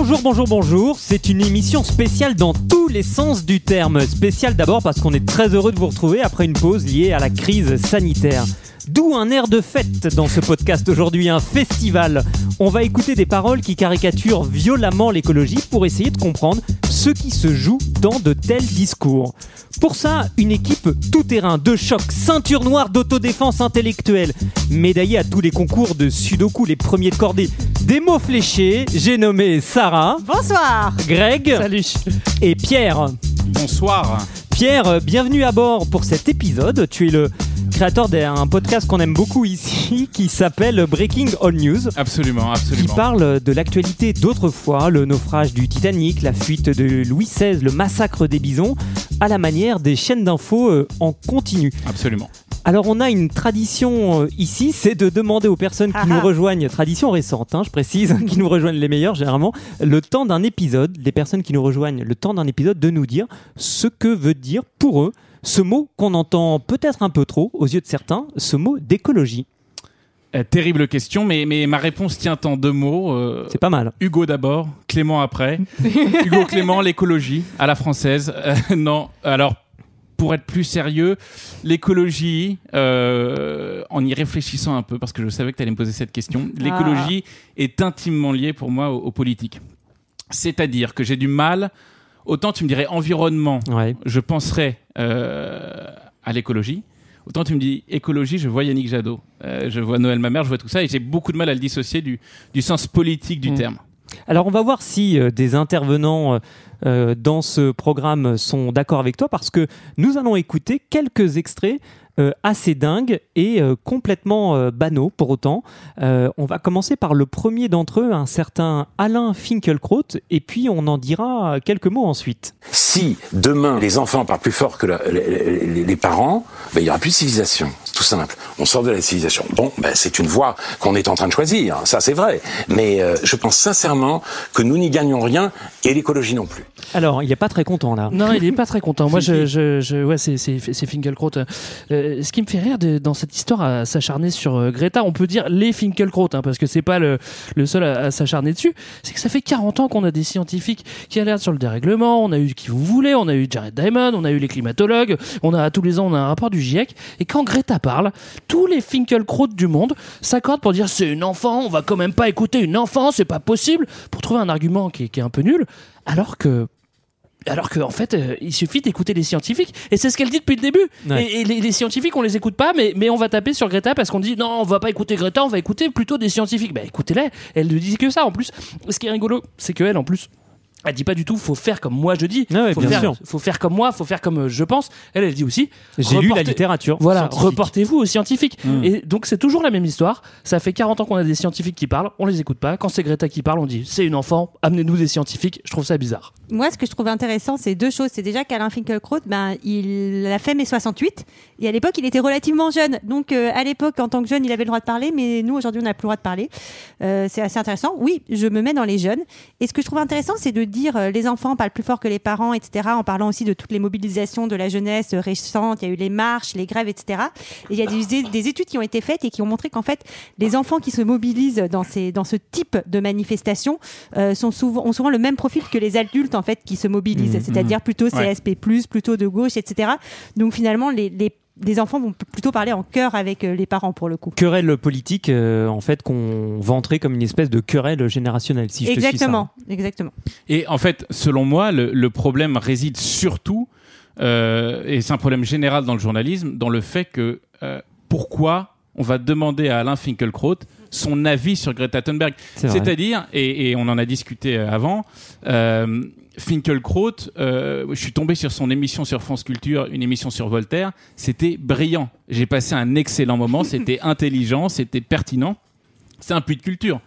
Bonjour, bonjour, bonjour. C'est une émission spéciale dans tous les sens du terme. Spéciale d'abord parce qu'on est très heureux de vous retrouver après une pause liée à la crise sanitaire. D'où un air de fête dans ce podcast aujourd'hui, un festival. On va écouter des paroles qui caricaturent violemment l'écologie pour essayer de comprendre ce qui se joue dans de tels discours. Pour ça, une équipe tout-terrain, de choc, ceinture noire d'autodéfense intellectuelle, médaillée à tous les concours de Sudoku, les premiers de cordée, des mots fléchés, j'ai nommé Sarah, Bonsoir Greg et Pierre. Bonsoir. Pierre, bienvenue à bord pour cet épisode. Tu es le créateur d'un podcast qu'on aime beaucoup ici qui s'appelle Breaking All News. Absolument, Qui absolument. parle de l'actualité d'autrefois, le naufrage du Titanic, la fuite de Louis XVI, le massacre des bisons, à la manière des chaînes d'infos euh, en continu. Absolument. Alors on a une tradition euh, ici, c'est de demander aux personnes qui Ah nous ah. rejoignent, tradition récente, hein, je précise, qui nous rejoignent les meilleurs généralement, le temps d'un épisode, les personnes qui nous rejoignent le temps d'un épisode, de nous dire ce que veut dire pour eux ce mot qu'on entend peut-être un peu trop aux yeux de certains, ce mot d'écologie. Euh, terrible question, mais, mais ma réponse tient en deux mots. euh, C'est pas mal. Hugo d'abord, Clément après. Hugo Clément, l'écologie à la française. Euh, non, alors pour être plus sérieux, l'écologie, euh, en y réfléchissant un peu, parce que je savais que tu allais me poser cette question, l'écologie est intimement liée pour moi aux, aux politiques. C'est-à-dire que j'ai du mal, autant tu me dirais environnement, Ouais. je penserais euh, à l'écologie. Autant tu me dis écologie, je vois Yannick Jadot, Euh, je vois Noël Mamère, je vois tout ça, et j'ai beaucoup de mal à le dissocier du, du sens politique du Mm. terme. Alors on va voir si euh, des intervenants euh, euh, dans ce programme sont d'accord avec toi parce que nous allons écouter quelques extraits assez dingues et complètement banaux pour autant. On va commencer par le premier d'entre eux, un certain Alain Finkielkraut, et puis on en dira quelques mots ensuite. Si demain les enfants parlent plus fort que les, parents, ben, il y aura plus de civilisation. Tout simple. On sort de la civilisation. Bon, ben, c'est une voie qu'on est en train de choisir. Ça, c'est vrai. Mais euh, je pense sincèrement que nous n'y gagnons rien et l'écologie non plus. Alors, il n'est pas très content là. Non, il est pas très content. Moi, je, je, je- ouais, c'est, c'est, c'est Finkelkraut. Euh, ce qui me fait rire de- dans cette histoire à s'acharner sur euh, Greta, on peut dire les Finkelkraut, hein, parce que c'est pas le, le seul à, à s'acharner dessus. C'est que ça fait 40 ans qu'on a des scientifiques qui alertent sur le dérèglement. On a eu qui vous voulez, on a eu Jared Diamond, on a eu les climatologues. On a tous les ans, on a un rapport du GIEC. Et quand Greta parle, tous les Finkelkraut du monde s'accordent pour dire c'est une enfant, on va quand même pas écouter une enfant, c'est pas possible, pour trouver un argument qui est, qui est un peu nul, alors que alors qu'en en fait, euh, il suffit d'écouter les scientifiques. Et c'est ce qu'elle dit depuis le début. Ouais. Et, et les, les scientifiques, on les écoute pas, mais, mais on va taper sur Greta parce qu'on dit non, on va pas écouter Greta, on va écouter plutôt des scientifiques. Bah écoutez-les, elle ne dit que ça en plus. Ce qui est rigolo, c'est qu'elle en plus. Elle dit pas du tout, faut faire comme moi je dis. Ah ouais, faut, bien faire, sûr. faut faire comme moi, faut faire comme euh, je pense. Elle, elle dit aussi. J'ai lu la littérature. Voilà, reportez-vous aux scientifiques. Mm. Et donc c'est toujours la même histoire. Ça fait 40 ans qu'on a des scientifiques qui parlent, on les écoute pas. Quand c'est Greta qui parle, on dit c'est une enfant, amenez-nous des scientifiques. Je trouve ça bizarre. Moi, ce que je trouve intéressant, c'est deux choses. C'est déjà qu'Alain Finkielkraut, ben, il a fait mai 68. Et à l'époque, il était relativement jeune. Donc, euh, à l'époque, en tant que jeune, il avait le droit de parler. Mais nous, aujourd'hui, on n'a plus le droit de parler. Euh, c'est assez intéressant. Oui, je me mets dans les jeunes. Et ce que je trouve intéressant, c'est de dire euh, les enfants parlent plus fort que les parents, etc. En parlant aussi de toutes les mobilisations de la jeunesse euh, récente. Il y a eu les marches, les grèves, etc. Et il y a des, des études qui ont été faites et qui ont montré qu'en fait, les enfants qui se mobilisent dans, ces, dans ce type de manifestation euh, sont souvent, ont souvent le même profil que les adultes en fait qui se mobilisent, Mmh, c'est-à-dire plutôt Ouais. CSP+, plutôt de gauche, etc. Donc finalement, les, les, les enfants vont plutôt parler en chœur avec euh, les parents pour le coup. Querelle politique, euh, en fait, qu'on vanterait comme une espèce de querelle générationnelle, si je te suis, exactement, exactement. Et en fait, selon moi, le, le problème réside surtout, euh, et c'est un problème général dans le journalisme, dans le fait que euh, pourquoi on va demander à Alain Finkielkraut son avis sur Greta Thunberg. C'est vrai. C'est-à-dire, et, et on en a discuté euh, avant, Finkielkraut, euh, je suis tombé sur son émission sur France Culture, une émission sur Voltaire, c'était brillant. J'ai passé un excellent moment, c'était intelligent, c'était pertinent. C'est un puits de culture.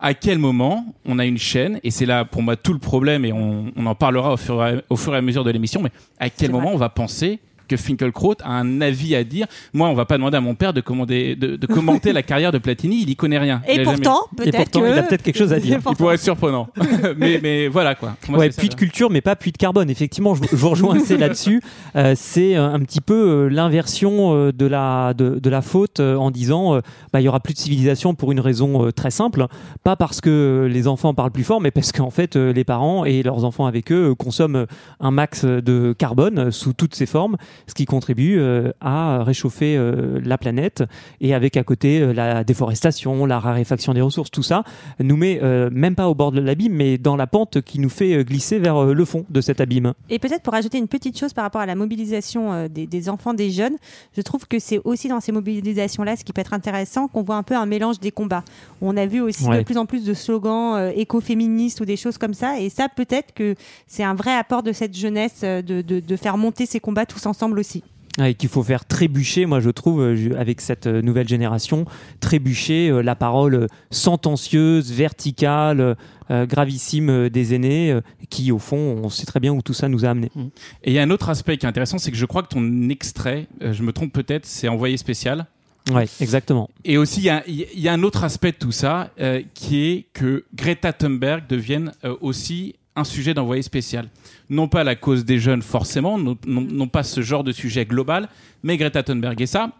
À quel moment on a une chaîne, et c'est là pour moi tout le problème, et on, on en parlera au fur, et à, au fur et à mesure de l'émission, mais à quel moment vrai. on va penser que Finkelkraut a un avis à dire. Moi, on va pas demander à mon père de, commander, de, de commenter la carrière de Platini. Il y connaît rien. Et pourtant, peut-être que... il a peut-être quelque chose à dire. Il pourrait être surprenant. mais, mais voilà quoi. Moi, ouais, puits de culture, mais pas puits de carbone. Effectivement, je, je vous rejoins assez là-dessus. Euh, c'est euh, un petit peu euh, l'inversion euh, de la de, de la faute euh, en disant, euh, bah, il y aura plus de civilisation pour une raison euh, très simple, pas parce que les enfants parlent plus fort, mais parce qu'en fait, euh, les parents et leurs enfants avec eux consomment un max de carbone euh, sous toutes ses formes, ce qui contribue euh, à réchauffer euh, la planète et avec à côté euh, la déforestation, la raréfaction des ressources, tout ça nous met même pas au bord de l'abîme, mais dans la pente qui nous fait glisser vers le fond de cet abîme. Et peut-être pour ajouter une petite chose par rapport à la mobilisation des, des enfants, des jeunes, je trouve que c'est aussi dans ces mobilisations-là, ce qui peut être intéressant, qu'on voit un peu un mélange des combats. On a vu aussi Ouais. de plus en plus de slogans euh, écoféministes ou des choses comme ça, et ça peut-être que c'est un vrai apport de cette jeunesse de, de- de faire monter ces combats tous ensemble aussi. Ah, Et qu'il faut faire trébucher, moi je trouve, euh, avec cette euh, nouvelle génération, trébucher euh, la parole sentencieuse, verticale, euh, gravissime des aînés, euh, qui au fond, on sait très bien où tout ça nous a amené. Et il y a un autre aspect qui est intéressant, c'est que je crois que ton extrait, euh, je me trompe peut-être, c'est envoyé spécial. Ouais, exactement. Et aussi, il y a, il y a un autre aspect de tout ça, euh, qui est que Greta Thunberg devienne euh, aussi un sujet d'envoyé spécial. Non pas la cause des jeunes forcément, non, non- non pas ce genre de sujet global, mais Greta Thunberg. Et ça,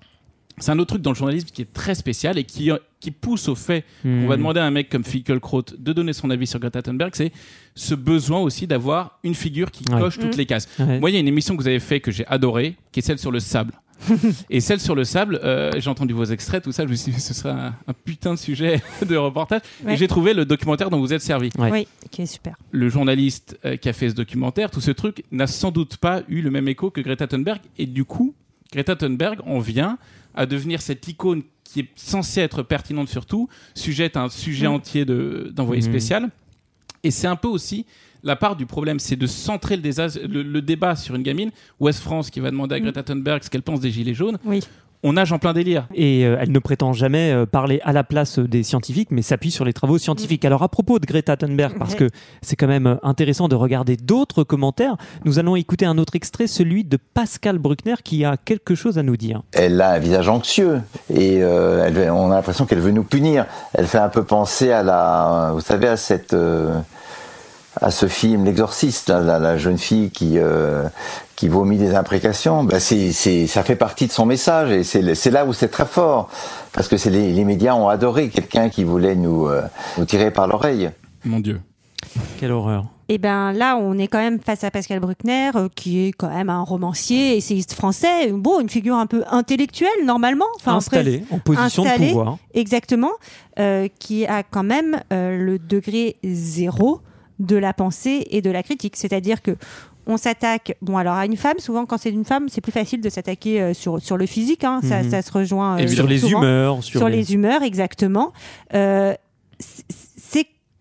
c'est un autre truc dans le journalisme qui est très spécial et qui, qui pousse au fait qu'on va Hmm. demander à un mec comme Finkelkraut de donner son avis sur Greta Thunberg, c'est ce besoin aussi d'avoir une figure qui Ouais. coche toutes Mm. les cases. Ouais. Moi, il y a une émission que vous avez fait que j'ai adorée, qui est celle sur le sable. et celle sur le sable, euh, j'ai entendu vos extraits, tout ça, je me suis dit, ce serait un, un putain de sujet de reportage. Ouais. Et j'ai trouvé le documentaire dont vous êtes servi. Ouais. Oui, qui est super. Le journaliste euh, qui a fait ce documentaire, tout ce truc, n'a sans doute pas eu le même écho que Greta Thunberg. Et du coup, Greta Thunberg en vient à devenir cette icône qui est censée être pertinente surtout, sujette à un sujet Mm. entier de- d'envoyé Mhm. spécial. Et c'est un peu aussi la part du problème, c'est de centrer le, désas- le- le débat sur une gamine. Ouest France qui va demander à Greta Thunberg ce qu'elle pense des Gilets jaunes. Oui. On nage en plein délire. Et euh, elle ne prétend jamais euh, parler à la place des scientifiques, mais s'appuie sur les travaux scientifiques. Alors à propos de Greta Thunberg, parce que c'est quand même euh, intéressant de regarder d'autres commentaires, nous allons écouter un autre extrait, celui de Pascal Bruckner, qui a quelque chose à nous dire. Elle a un visage anxieux et euh, elle- on a l'impression qu'elle veut nous punir. Elle fait un peu penser à la, vous savez, à cette, euh, à ce film L'Exorciste, la, la jeune fille qui euh, qui vomit des imprécations. Ben c'est, c'est, ça fait partie de son message et c'est, c'est là où c'est très fort parce que c'est les, les médias ont adoré quelqu'un qui voulait nous euh, nous tirer par l'oreille. Mon Dieu. Quelle horreur. Et ben là, on est quand même face à Pascal Bruckner, euh, qui est quand même un romancier, essayiste français, bon, une figure un peu intellectuelle normalement. Enfin, après, Installé, en position installé. de pouvoir. Exactement, euh, qui a quand même euh, le degré zéro de la pensée et de la critique. C'est-à-dire que on s'attaque, bon alors à une femme, souvent quand c'est une femme, c'est plus facile de s'attaquer euh, sur, sur le physique, hein, ça, Mhm. ça se rejoint euh, Sur les souvent. humeurs, sur, sur les... les humeurs, exactement. Euh,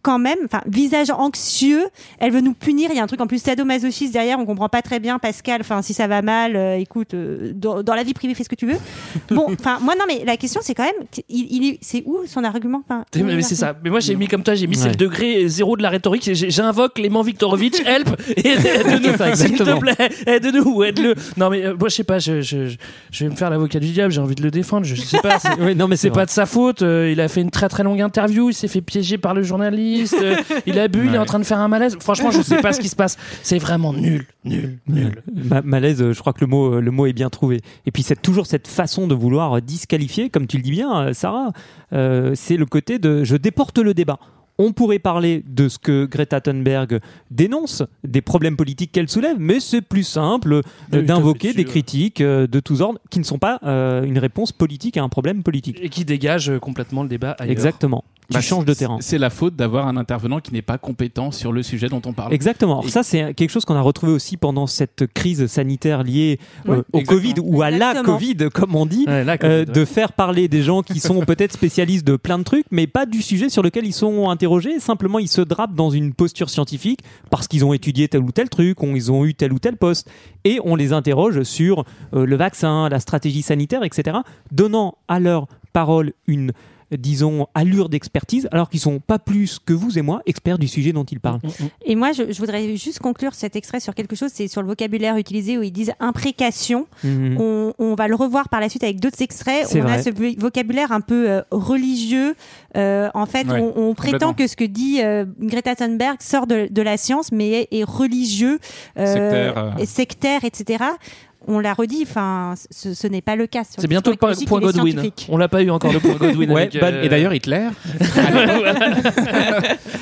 quand même, enfin, visage anxieux. Elle veut nous punir. Il y a un truc en plus sadomasochiste derrière. On comprend pas très bien, Pascal. Enfin, si ça va mal, euh, écoute, euh, dans, dans la vie privée, fais ce que tu veux. Bon, enfin, moi non, mais la question c'est quand même, il, il est- c'est où son argument? Enfin, Mais, mais c'est ça. Mais moi, j'ai mis comme toi, j'ai mis c'est Ouais. le degré zéro de la rhétorique. J'invoque Clément Viktorovitch, help, et aide-nous, s'il te plaît, aide-nous, aide-le. Non, mais euh, moi, je sais pas, je, je, je- je vais me faire l'avocat du diable, j'ai envie de le défendre, je sais pas. c'est- Oui, non, mais C'est c'est pas de sa faute. euh, il a fait une très très longue interview. Il s'est fait piéger par le journaliste. Euh, il a bu. Il est en train de faire un malaise. Franchement, je sais pas ce qui se passe. C'est vraiment nul, nul, nul. Ma- malaise, euh, je crois que le mot, euh, le mot est bien trouvé. Et puis c'est toujours cette façon de vouloir disqualifier, comme tu le dis bien, Sarah. euh, c'est le côté de je déporte le débat. On pourrait parler de ce que Greta Thunberg dénonce, des problèmes politiques qu'elle soulève, mais c'est plus simple Oui, d'invoquer des critiques de tous ordres qui ne sont pas euh, une réponse politique à un problème politique. Et qui dégage euh, complètement le débat ailleurs. Exactement. Tu Bah, changes de c'est- terrain. C'est la faute d'avoir un intervenant qui n'est pas compétent sur le sujet dont on parle. Exactement. Et- ça, c'est quelque chose qu'on a retrouvé aussi pendant cette crise sanitaire liée euh, Oui, au exactement. Covid ou à la. Covid, comme on dit. Ouais, euh, de faire parler des gens qui sont peut-être spécialistes de plein de trucs, mais pas du sujet sur lequel ils sont interrogés. Simplement, ils se drapent dans une posture scientifique parce qu'ils ont étudié tel ou tel truc, on- ils ont eu tel ou tel poste, et on les interroge sur euh, le vaccin, la stratégie sanitaire, etc., donnant à leur parole une disons, allure d'expertise, alors qu'ils sont pas plus que vous et moi experts du sujet dont ils parlent. Et moi, je, je voudrais juste conclure cet extrait sur quelque chose, c'est sur le vocabulaire utilisé où ils disent imprécation. On, on va le revoir par la suite avec d'autres extraits. On a ce vo- vocabulaire un peu euh, religieux. Euh, en fait, Ouais, on, on prétend que ce que dit euh, Greta Thunberg sort de, de la science, mais est, est religieux, euh, Sectaire, sectaire, etc. On l'a redit, enfin, ce, ce n'est pas le cas. Sur C'est bientôt le point, Godwin. On l'a pas eu encore le point Godwin. Ouais, avec, bah, euh, Et d'ailleurs, Hitler.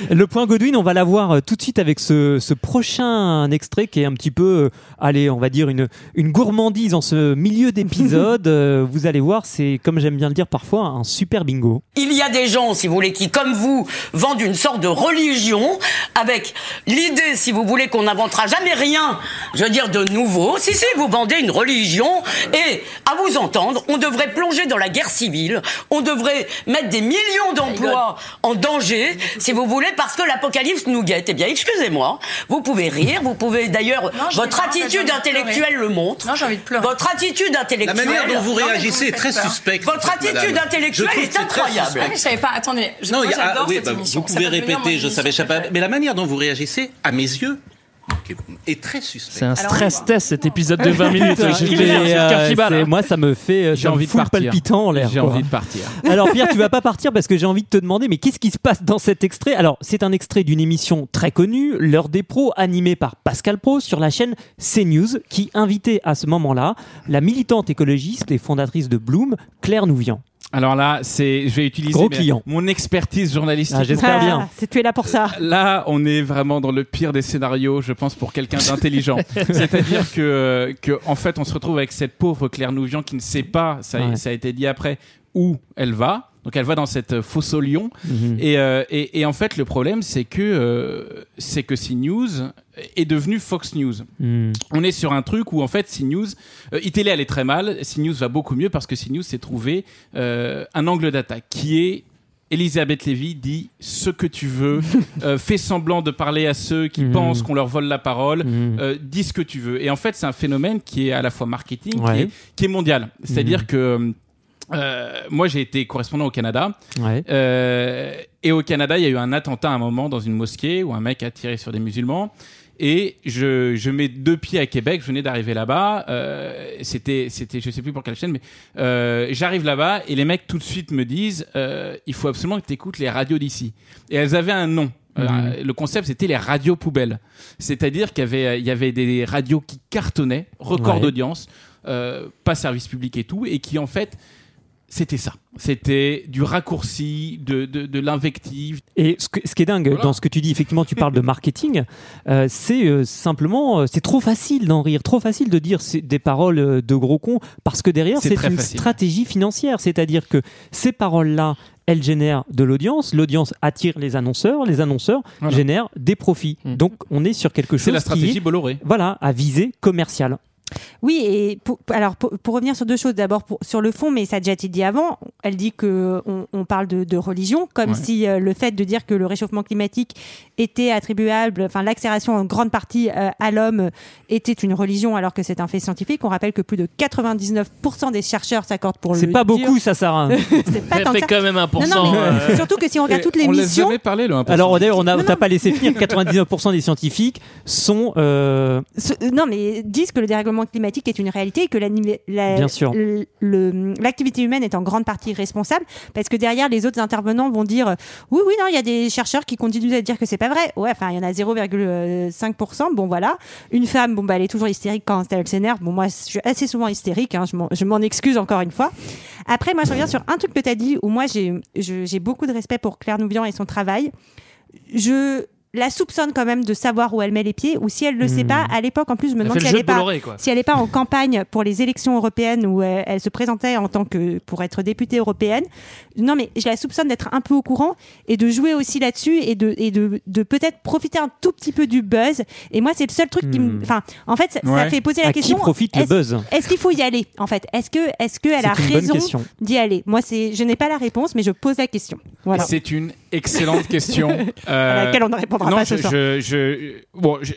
Le point Godwin, on va l'avoir euh, tout de suite avec ce, ce prochain extrait qui est un petit peu, euh, allez, on va dire une, une gourmandise en ce milieu d'épisode. Vous allez voir, c'est, comme j'aime bien le dire parfois, un super bingo. Il y a des gens, si vous voulez, qui, comme vous, vendent une sorte de religion avec l'idée, si vous voulez, qu'on n'inventera jamais rien, je veux dire, de nouveau. Si, si, vous vendez une religion et, à vous entendre, on devrait plonger dans la guerre civile, on devrait mettre des millions d'emplois en danger, si vous voulez, parce que l'apocalypse nous guette. Eh bien, excusez-moi, vous pouvez rire, vous pouvez d'ailleurs, votre attitude intellectuelle le montre. Non, j'ai envie de pleurer. Votre attitude La intellectuelle. manière dont vous réagissez vous est très suspecte. Votre attitude madame. intellectuelle est incroyable. Ah, je savais pas. Attendez, je, Non, moi, il y a- ah, j'adore oui, cette bah, émission. vous pouvez répéter, je savais, pas. Mais la manière dont vous réagissez, à mes yeux, est très. C'est un stress test cet épisode de 20 minutes. Mais, euh, moi, ça me fait, euh, J'ai envie de partir. palpitant en l'air. J'ai envie de partir. Alors Pierre, tu vas pas partir parce que j'ai envie de te demander, mais qu'est-ce qui se passe dans cet extrait? Alors, c'est un extrait d'une émission très connue, L'heure des pros, animée par Pascal Pro sur la chaîne CNews, qui invitait à ce moment-là la militante écologiste et fondatrice de Bloom, Claire Nouvian. Alors là, c'est, je vais utiliser Gros mes- client. mon expertise journalistique. Ah, j'espère Ah, bien. C'est tu es là pour ça. Là, on est vraiment dans le pire des scénarios, je pense, pour quelqu'un d'intelligent. C'est-à-dire que, que, en fait, on se retrouve avec cette pauvre Claire Nouvian qui ne sait pas, ça, Ouais. ça a été dit après, où elle va. Donc, elle va dans cette fosse au lion. Mhm. Et, euh, et, et en fait, le problème, c'est que, euh, c'est que CNews est devenu Fox News. Hmm. On est sur un truc où en fait CNews, euh, iTélé allait très mal, CNews va beaucoup mieux parce que CNews s'est trouvé euh, un angle d'attaque qui est Elisabeth Lévy dit ce que tu veux, euh, fais semblant de parler à ceux qui Mhm. pensent qu'on leur vole la parole, Mhm. euh, dis ce que tu veux. Et en fait, c'est un phénomène qui est à la fois marketing, qui, est, qui est mondial. C'est-à-dire Mhm. que euh, moi, j'ai été correspondant au Canada. Ouais. Euh, et au Canada, il y a eu un attentat à un moment dans une mosquée où un mec a tiré sur des musulmans. Et je, je mets deux pieds à Québec. Je venais d'arriver là-bas. Euh, c'était, c'était, je sais plus pour quelle chaîne, mais euh, j'arrive là-bas et les mecs tout de suite me disent, euh, il faut absolument que tu écoutes les radios d'ici. Et elles avaient un nom. Euh, Mhm. le concept, c'était les radios poubelles. C'est-à-dire qu'il y avait, il y avait des radios qui cartonnaient, record Ouais. d'audience, euh, pas service public et tout, et qui en fait, c'était ça. C'était du raccourci, de, de, de l'invective. Et ce, que- ce qui est dingue Voilà. dans ce que tu dis, effectivement, tu parles de marketing, euh, c'est euh, simplement, euh, c'est trop facile d'en rire, trop facile de dire des paroles de gros cons, parce que derrière, C'est une facile. stratégie financière, c'est-à-dire que ces paroles-là, elles génèrent de l'audience, l'audience attire les annonceurs, les annonceurs Voilà. génèrent des profits. Mhm. Donc, on est sur quelque chose C'est la qui stratégie est, Bolloré. voilà, à visée commerciale. Oui, et pour, alors pour, pour revenir sur deux choses, d'abord sur le fond, mais ça a déjà été dit avant, elle dit que on, on parle de, de religion, comme Ouais. si euh, le fait de dire que le réchauffement climatique était attribuable, enfin l'accélération en grande partie euh, à l'homme était une religion, alors que c'est un fait scientifique. On rappelle que plus de 99% des chercheurs s'accordent pour le C'est pas beaucoup, ça, Sarah. C'est pas tant fait ça. quand même 1%. Non, non, mais euh, surtout que si on regarde toutes les on missions, jamais parler le 1%. Alors, d'ailleurs, on a- Non, t'as non. pas laissé finir. 99% des scientifiques sont euh, Ce- euh, non, mais disent que le dérèglement climatique est une réalité et que la- l'activité humaine est en grande partie responsable parce que derrière les autres intervenants vont dire euh, oui, oui, non, il y a des chercheurs qui continuent à dire que c'est pas vrai. Ouais, enfin, il y en a 0,5%. Bon, voilà. Une femme, bon, bah, elle est toujours hystérique quand elle s'énerve. Bon, moi, je suis assez souvent hystérique. hein, je m'en- excuse encore une fois. Après, moi, je reviens sur un truc que tu as dit où moi, j'ai beaucoup de respect pour Claire Nouvian et son travail. Je la soupçonne quand même de savoir où elle met les pieds, ou si elle le sait Hmm. pas, à l'époque en plus, je me Elle demande si le elle de pas, Bolloré, quoi. si elle n'est pas en campagne pour les élections européennes où elle, elle se présentait en tant que pour être députée européenne. Non, mais je la soupçonne d'être un peu au courant et de jouer aussi là-dessus et de et de, de peut-être profiter un tout petit peu du buzz. Et moi, c'est le seul truc qui me, Hmm. enfin, en fait, ça, fait poser la à qui question. profite le est-ce- buzz. Est-ce qu'il faut y aller en fait? Est-ce que est-ce qu'elle a C'est une bonne raison d'y aller? Moi, c'est je n'ai pas la réponse, mais je pose la question. Voilà. C'est une excellente question. À Euh, laquelle on ne répondra non, pas ce je, soir. je, je- bon, je-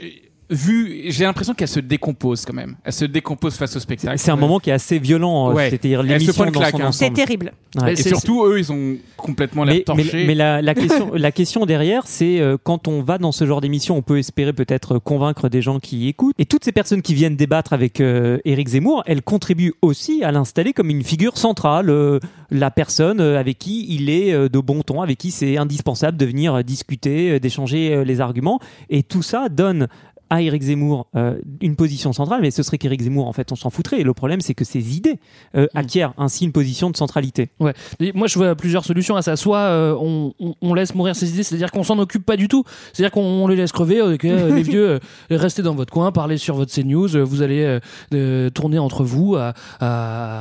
vu, j'ai l'impression qu'elle se décompose quand même. Elle se décompose face au spectacle. C'est un moment qui est assez violent, euh, Ouais. c'est-à-dire l'émission prend une dans claque, son hein. C'est terrible. Ouais. Et surtout, eux, ils ont complètement l'air Mais, mais- la, la question, la question derrière, c'est euh, quand on va dans ce genre d'émission, on peut espérer peut-être convaincre des gens qui écoutent. Et toutes ces personnes qui viennent débattre avec euh, Éric Zemmour, elles contribuent aussi à l'installer comme une figure centrale, euh, la personne euh, avec qui il est euh, de bon ton, avec qui c'est indispensable de venir euh, discuter, euh, d'échanger euh, les arguments. Et tout ça donne à Éric Zemmour euh, une position centrale, mais ce serait qu'Éric Zemmour, en fait, on s'en foutrait. Et le problème, c'est que ses idées euh, acquièrent ainsi une position de centralité. Ouais. Et moi, je vois plusieurs solutions à ça. Soit euh, on, on- on laisse mourir ces idées, c'est-à-dire qu'on s'en occupe pas du tout. C'est-à-dire qu'on on les laisse crever. euh, les vieux, euh, restez dans votre coin, parlez sur votre CNews. euh, Vous allez euh, euh, tourner entre vous à, à,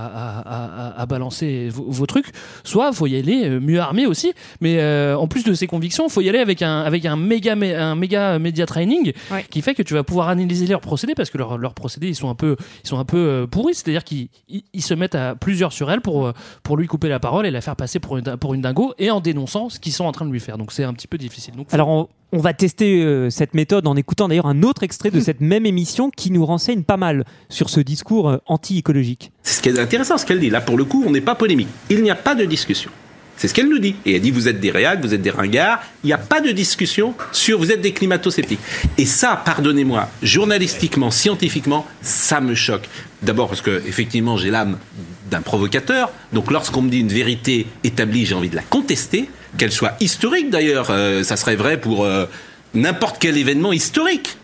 à- à- à balancer vos, vos trucs. Soit faut y aller euh, mieux armé aussi. Mais euh, en plus de ces convictions, faut y aller avec un avec un méga un méga média training Ouais. qui fait que tu vas pouvoir analyser leurs procédés parce que leurs leurs procédés ils sont un peu ils sont un peu euh, pourris. C'est-à-dire qu'ils ils- ils se mettent à plusieurs sur elle pour euh, pour lui couper la parole et la faire passer pour une, pour une dingo et en dénonçant ce qu'ils sont en train de lui faire. Donc c'est un petit peu difficile. Donc, Alors on, on va tester euh, cette méthode en écoutant d'ailleurs un autre extrait de cette même émission qui nous renseigne pas mal sur ce discours euh, anti-écologique. C'est ce qui est intéressant, ce qu'elle dit. Là, pour le coup, on n'est pas polémique. Il n'y a pas de discussion. C'est ce qu'elle nous dit. Et elle dit, vous êtes des réacs, vous êtes des ringards. Il n'y a pas de discussion sur vous êtes des climato-sceptiques. Et ça, pardonnez-moi, journalistiquement, scientifiquement, ça me choque. D'abord parce que, effectivement, j'ai l'âme d'un provocateur. Donc, lorsqu'on me dit une vérité établie, j'ai envie de la contester, qu'elle soit historique d'ailleurs. Euh, ça serait vrai pour euh, n'importe quel événement historique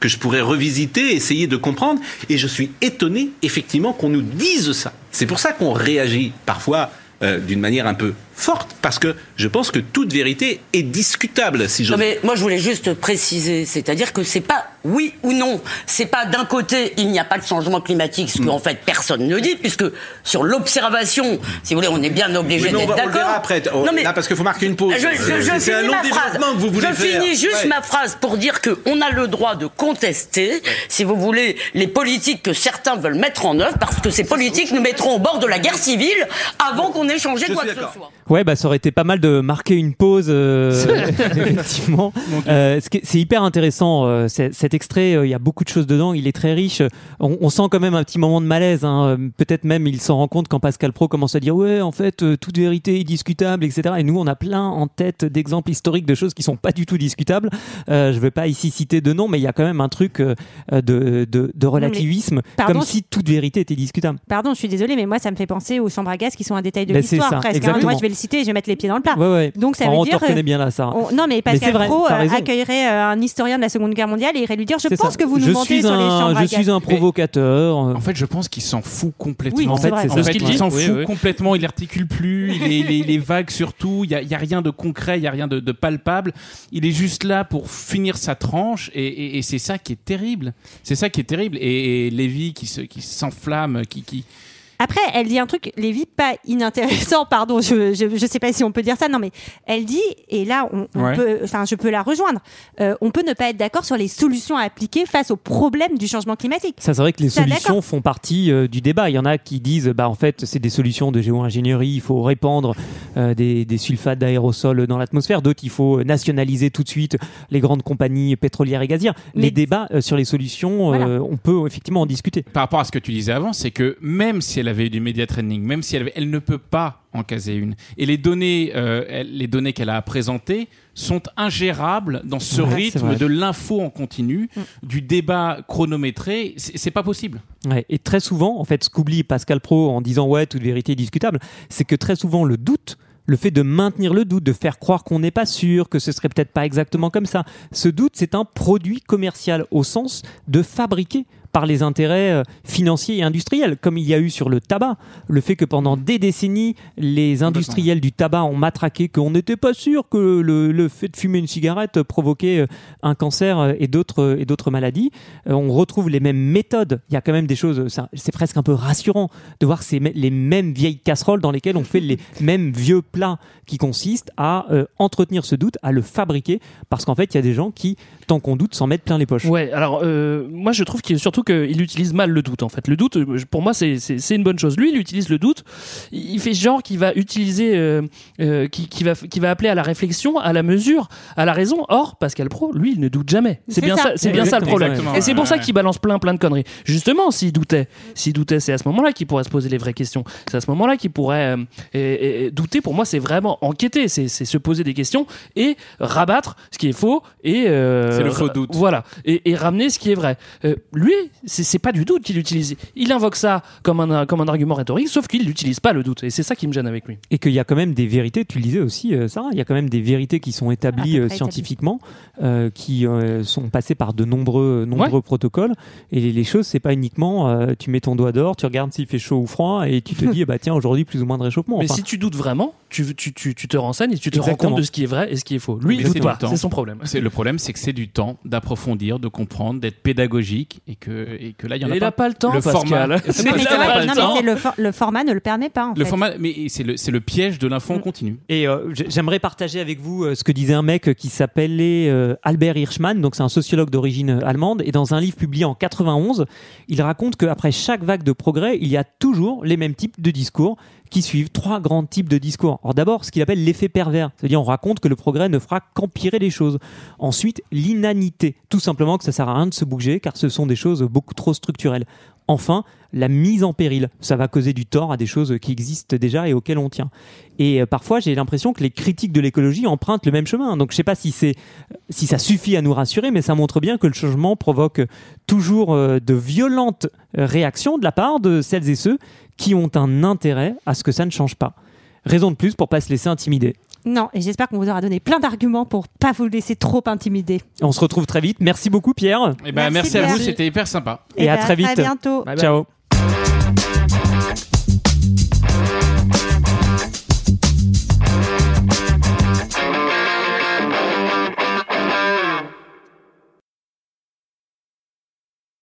que je pourrais revisiter, essayer de comprendre. Et je suis étonné, effectivement, qu'on nous dise ça. C'est pour ça qu'on réagit parfois euh, d'une manière un peu forte, parce que je pense que toute vérité est discutable, si Non j'ose mais moi je voulais juste préciser, c'est-à-dire que c'est pas oui ou non, c'est pas d'un côté il n'y a pas de changement climatique, ce que en fait personne ne dit, puisque sur l'observation, si vous voulez, on est bien obligé Oui, mais on d'être d'accord. après. Oh, là, parce qu'il faut marquer une pause. Je, je- je C'est- c'est un finis long ma phrase. que vous voulez je faire. finis juste Ouais. ma phrase pour dire que on a le droit de contester, si vous voulez, les politiques que certains veulent mettre en œuvre, parce que ces politiques nous mettront au bord de la guerre civile avant qu'on ait changé Je quoi que ce soit. Ouais, bah ça aurait été pas mal de marquer une pause, euh, effectivement. Euh, c'est hyper intéressant, euh, cet extrait, euh, il y a beaucoup de choses dedans, il est très riche. On, on sent quand même un petit moment de malaise. hein. Peut-être même il s'en rend compte quand Pascal Pro commence à dire ouais, en fait, euh, toute vérité est discutable, etc. Et nous, on a plein en tête d'exemples historiques de choses qui sont pas du tout discutables. Euh, je vais pas ici citer de nom, mais il y a quand même un truc euh, de, de, de relativisme, pardon, comme si toute vérité était discutable. Pardon, je suis désolée, mais moi, ça me fait penser aux chambres à gaz qui sont un détail de Ben, c'est l'histoire ça, presque. hein. exactement. Moi, je vais le citer et je vais mettre les pieds dans le plat. Ouais, ouais. Donc, ça Oh, veut on dire. te reconnaît euh, bien là, Sarah. on- non, mais Pascal vrai, Pro euh, accueillerait euh, un historien de la Seconde Guerre mondiale et irait lui dire Je pense ça. que vous nous je mentez suis sur les un, chambres je suis un provocateur. En fait, je pense qu'il s'en fout complètement. Oui, en fait, En ça. il dit. s'en fout oui. complètement, il articule plus, il est, il est- il est vague surtout, il n'y a, il y a rien de concret, il n'y a rien de, de palpable. Il est juste là pour finir sa tranche et, et- et c'est ça qui est terrible. C'est ça qui est terrible. Et, et Lévy qui se- qui s'enflamme, qui, qui, Après, elle dit un truc, Lévi, pas inintéressant, pardon, je, je, je sais pas si on peut dire ça, non, mais elle dit, et là, on, on Ouais. peut, enfin, je peux la rejoindre, euh, on peut ne pas être d'accord sur les solutions à appliquer face aux problèmes du changement climatique. Ça, c'est vrai que les Ça, solutions font partie euh, du débat. Il y en a qui disent, bah en fait, c'est des solutions de géo-ingénierie. Il faut répandre euh, des, des sulfates d'aérosol dans l'atmosphère. D'autres, il faut nationaliser tout de suite les grandes compagnies pétrolières et gazières. Mais- Les débats euh, sur les solutions, euh, Voilà. on peut effectivement en discuter. par rapport à ce que tu disais avant, c'est que même si elle avait eu du media training, même si elle, avait- elle ne peut pas en caser une, et les données, euh, elle- les données qu'elle a présentées sont ingérables dans ce Ouais, rythme de l'info en continu, du débat chronométré. C'est c'est pas possible. Ouais, et très souvent, en fait, ce qu'oublie Pascal Pro en disant ouais, toute vérité est discutable, c'est que très souvent le doute, le fait de maintenir le doute, de faire croire qu'on n'est pas sûr, que ce serait peut-être pas exactement comme ça, ce doute, c'est un produit commercial au sens de fabriquer par les intérêts euh, financiers et industriels, comme il y a eu sur le tabac. Le fait que pendant des décennies, les industriels du tabac ont matraqué qu'on n'était pas sûr que le, le fait de fumer une cigarette provoquait euh, un cancer euh, et d'autres et d'autres maladies. On retrouve les mêmes méthodes. Il y a quand même des choses. ça- C'est presque un peu rassurant de voir ces, les mêmes vieilles casseroles dans lesquelles on fait les mêmes vieux plats qui consistent à euh, entretenir ce doute, à le fabriquer, parce qu'en fait, il y a des gens qui tant qu'on doute, s'en mettre plein les poches. Ouais, alors euh, moi je trouve qu'il surtout qu'il utilise mal le doute en fait. Le doute, euh, pour moi, c'est- c'est c'est une bonne chose. Lui, il utilise le doute. Il fait genre qu'il va utiliser, euh, euh, qui, qui va, qui va appeler à la réflexion, à la mesure, à la raison. Or, Pascal Pro, lui, il ne doute jamais. C'est C'est bien ça. ça, c'est bien ça le problème. Exactement, Et c'est pour ça qu'il balance plein, plein de conneries. Justement, s'il doutait, s'il doutait, c'est à ce moment-là qu'il pourrait se poser les vraies questions. C'est à ce moment-là qu'il pourrait euh, et- et- douter. Pour moi, c'est vraiment enquêter, c'est c'est se poser des questions et rabattre ce qui est faux et euh, C'est le faux ra- doute. Voilà, et, et ramener ce qui est vrai. Euh, lui, c'est pas du doute qu'il utilise. Il invoque ça comme un comme un argument rhétorique, sauf qu'il n'utilise pas le doute. Et c'est ça qui me gêne avec lui. Et qu'il y a quand même des vérités, tu le disais aussi, euh, Sarah, il y a quand même des vérités qui sont établies euh, scientifiquement, euh, qui euh, sont passées par de nombreux, nombreux Ouais. protocoles. Et les, les choses, c'est pas uniquement euh, tu mets ton doigt dehors, tu regardes s'il fait chaud ou froid, et tu te dis, eh bah tiens, aujourd'hui, plus ou moins de réchauffement. Mais si tu doutes vraiment, tu, tu, tu, tu te renseignes et tu te rends compte de ce qui est vrai et ce qui est faux. Lui, il c'est doute pas. C'est son problème. C'est le problème, c'est que c'est du temps d'approfondir, de comprendre, d'être pédagogique, et que et que là, il y en a pas. le temps, Le Pascal. format- mais pas le non, temps. mais c'est le, for- le format ne le permet pas. En Le fait. format, mais c'est le, c'est le piège de l'info en Mm. continu. Et euh, j'aimerais partager avec vous euh, ce que disait un mec qui s'appelait euh, Albert Hirschman, donc c'est un sociologue d'origine euh, allemande, et dans un livre publié en 91, il raconte qu'après chaque vague de progrès, il y a toujours les mêmes types de discours qui suivent trois grands types de discours. Alors d'abord, ce qu'il appelle l'effet pervers, c'est-à-dire on raconte que le progrès ne fera qu'empirer les choses. Ensuite, l'inanité, tout simplement que ça sert à rien de se bouger car ce sont des choses beaucoup trop structurelles. Enfin, la mise en péril, ça va causer du tort à des choses qui existent déjà et auxquelles on tient. Et euh, parfois, j'ai l'impression que les critiques de l'écologie empruntent le même chemin. Donc, je sais pas si c'est si ça suffit à nous rassurer, mais ça montre bien que le changement provoque toujours euh, de violentes euh, réactions de la part de celles et ceux qui ont un intérêt à ce que ça ne change pas. Raison de plus pour pas se laisser intimider. Non, et j'espère qu'on vous aura donné plein d'arguments pour pas vous laisser trop intimider. On se retrouve très vite. Merci beaucoup, Pierre. Et ben, Merci merci, à vous, c'était hyper sympa. Et à ben, très vite. À bientôt. Bye bye. Ciao. Thank you.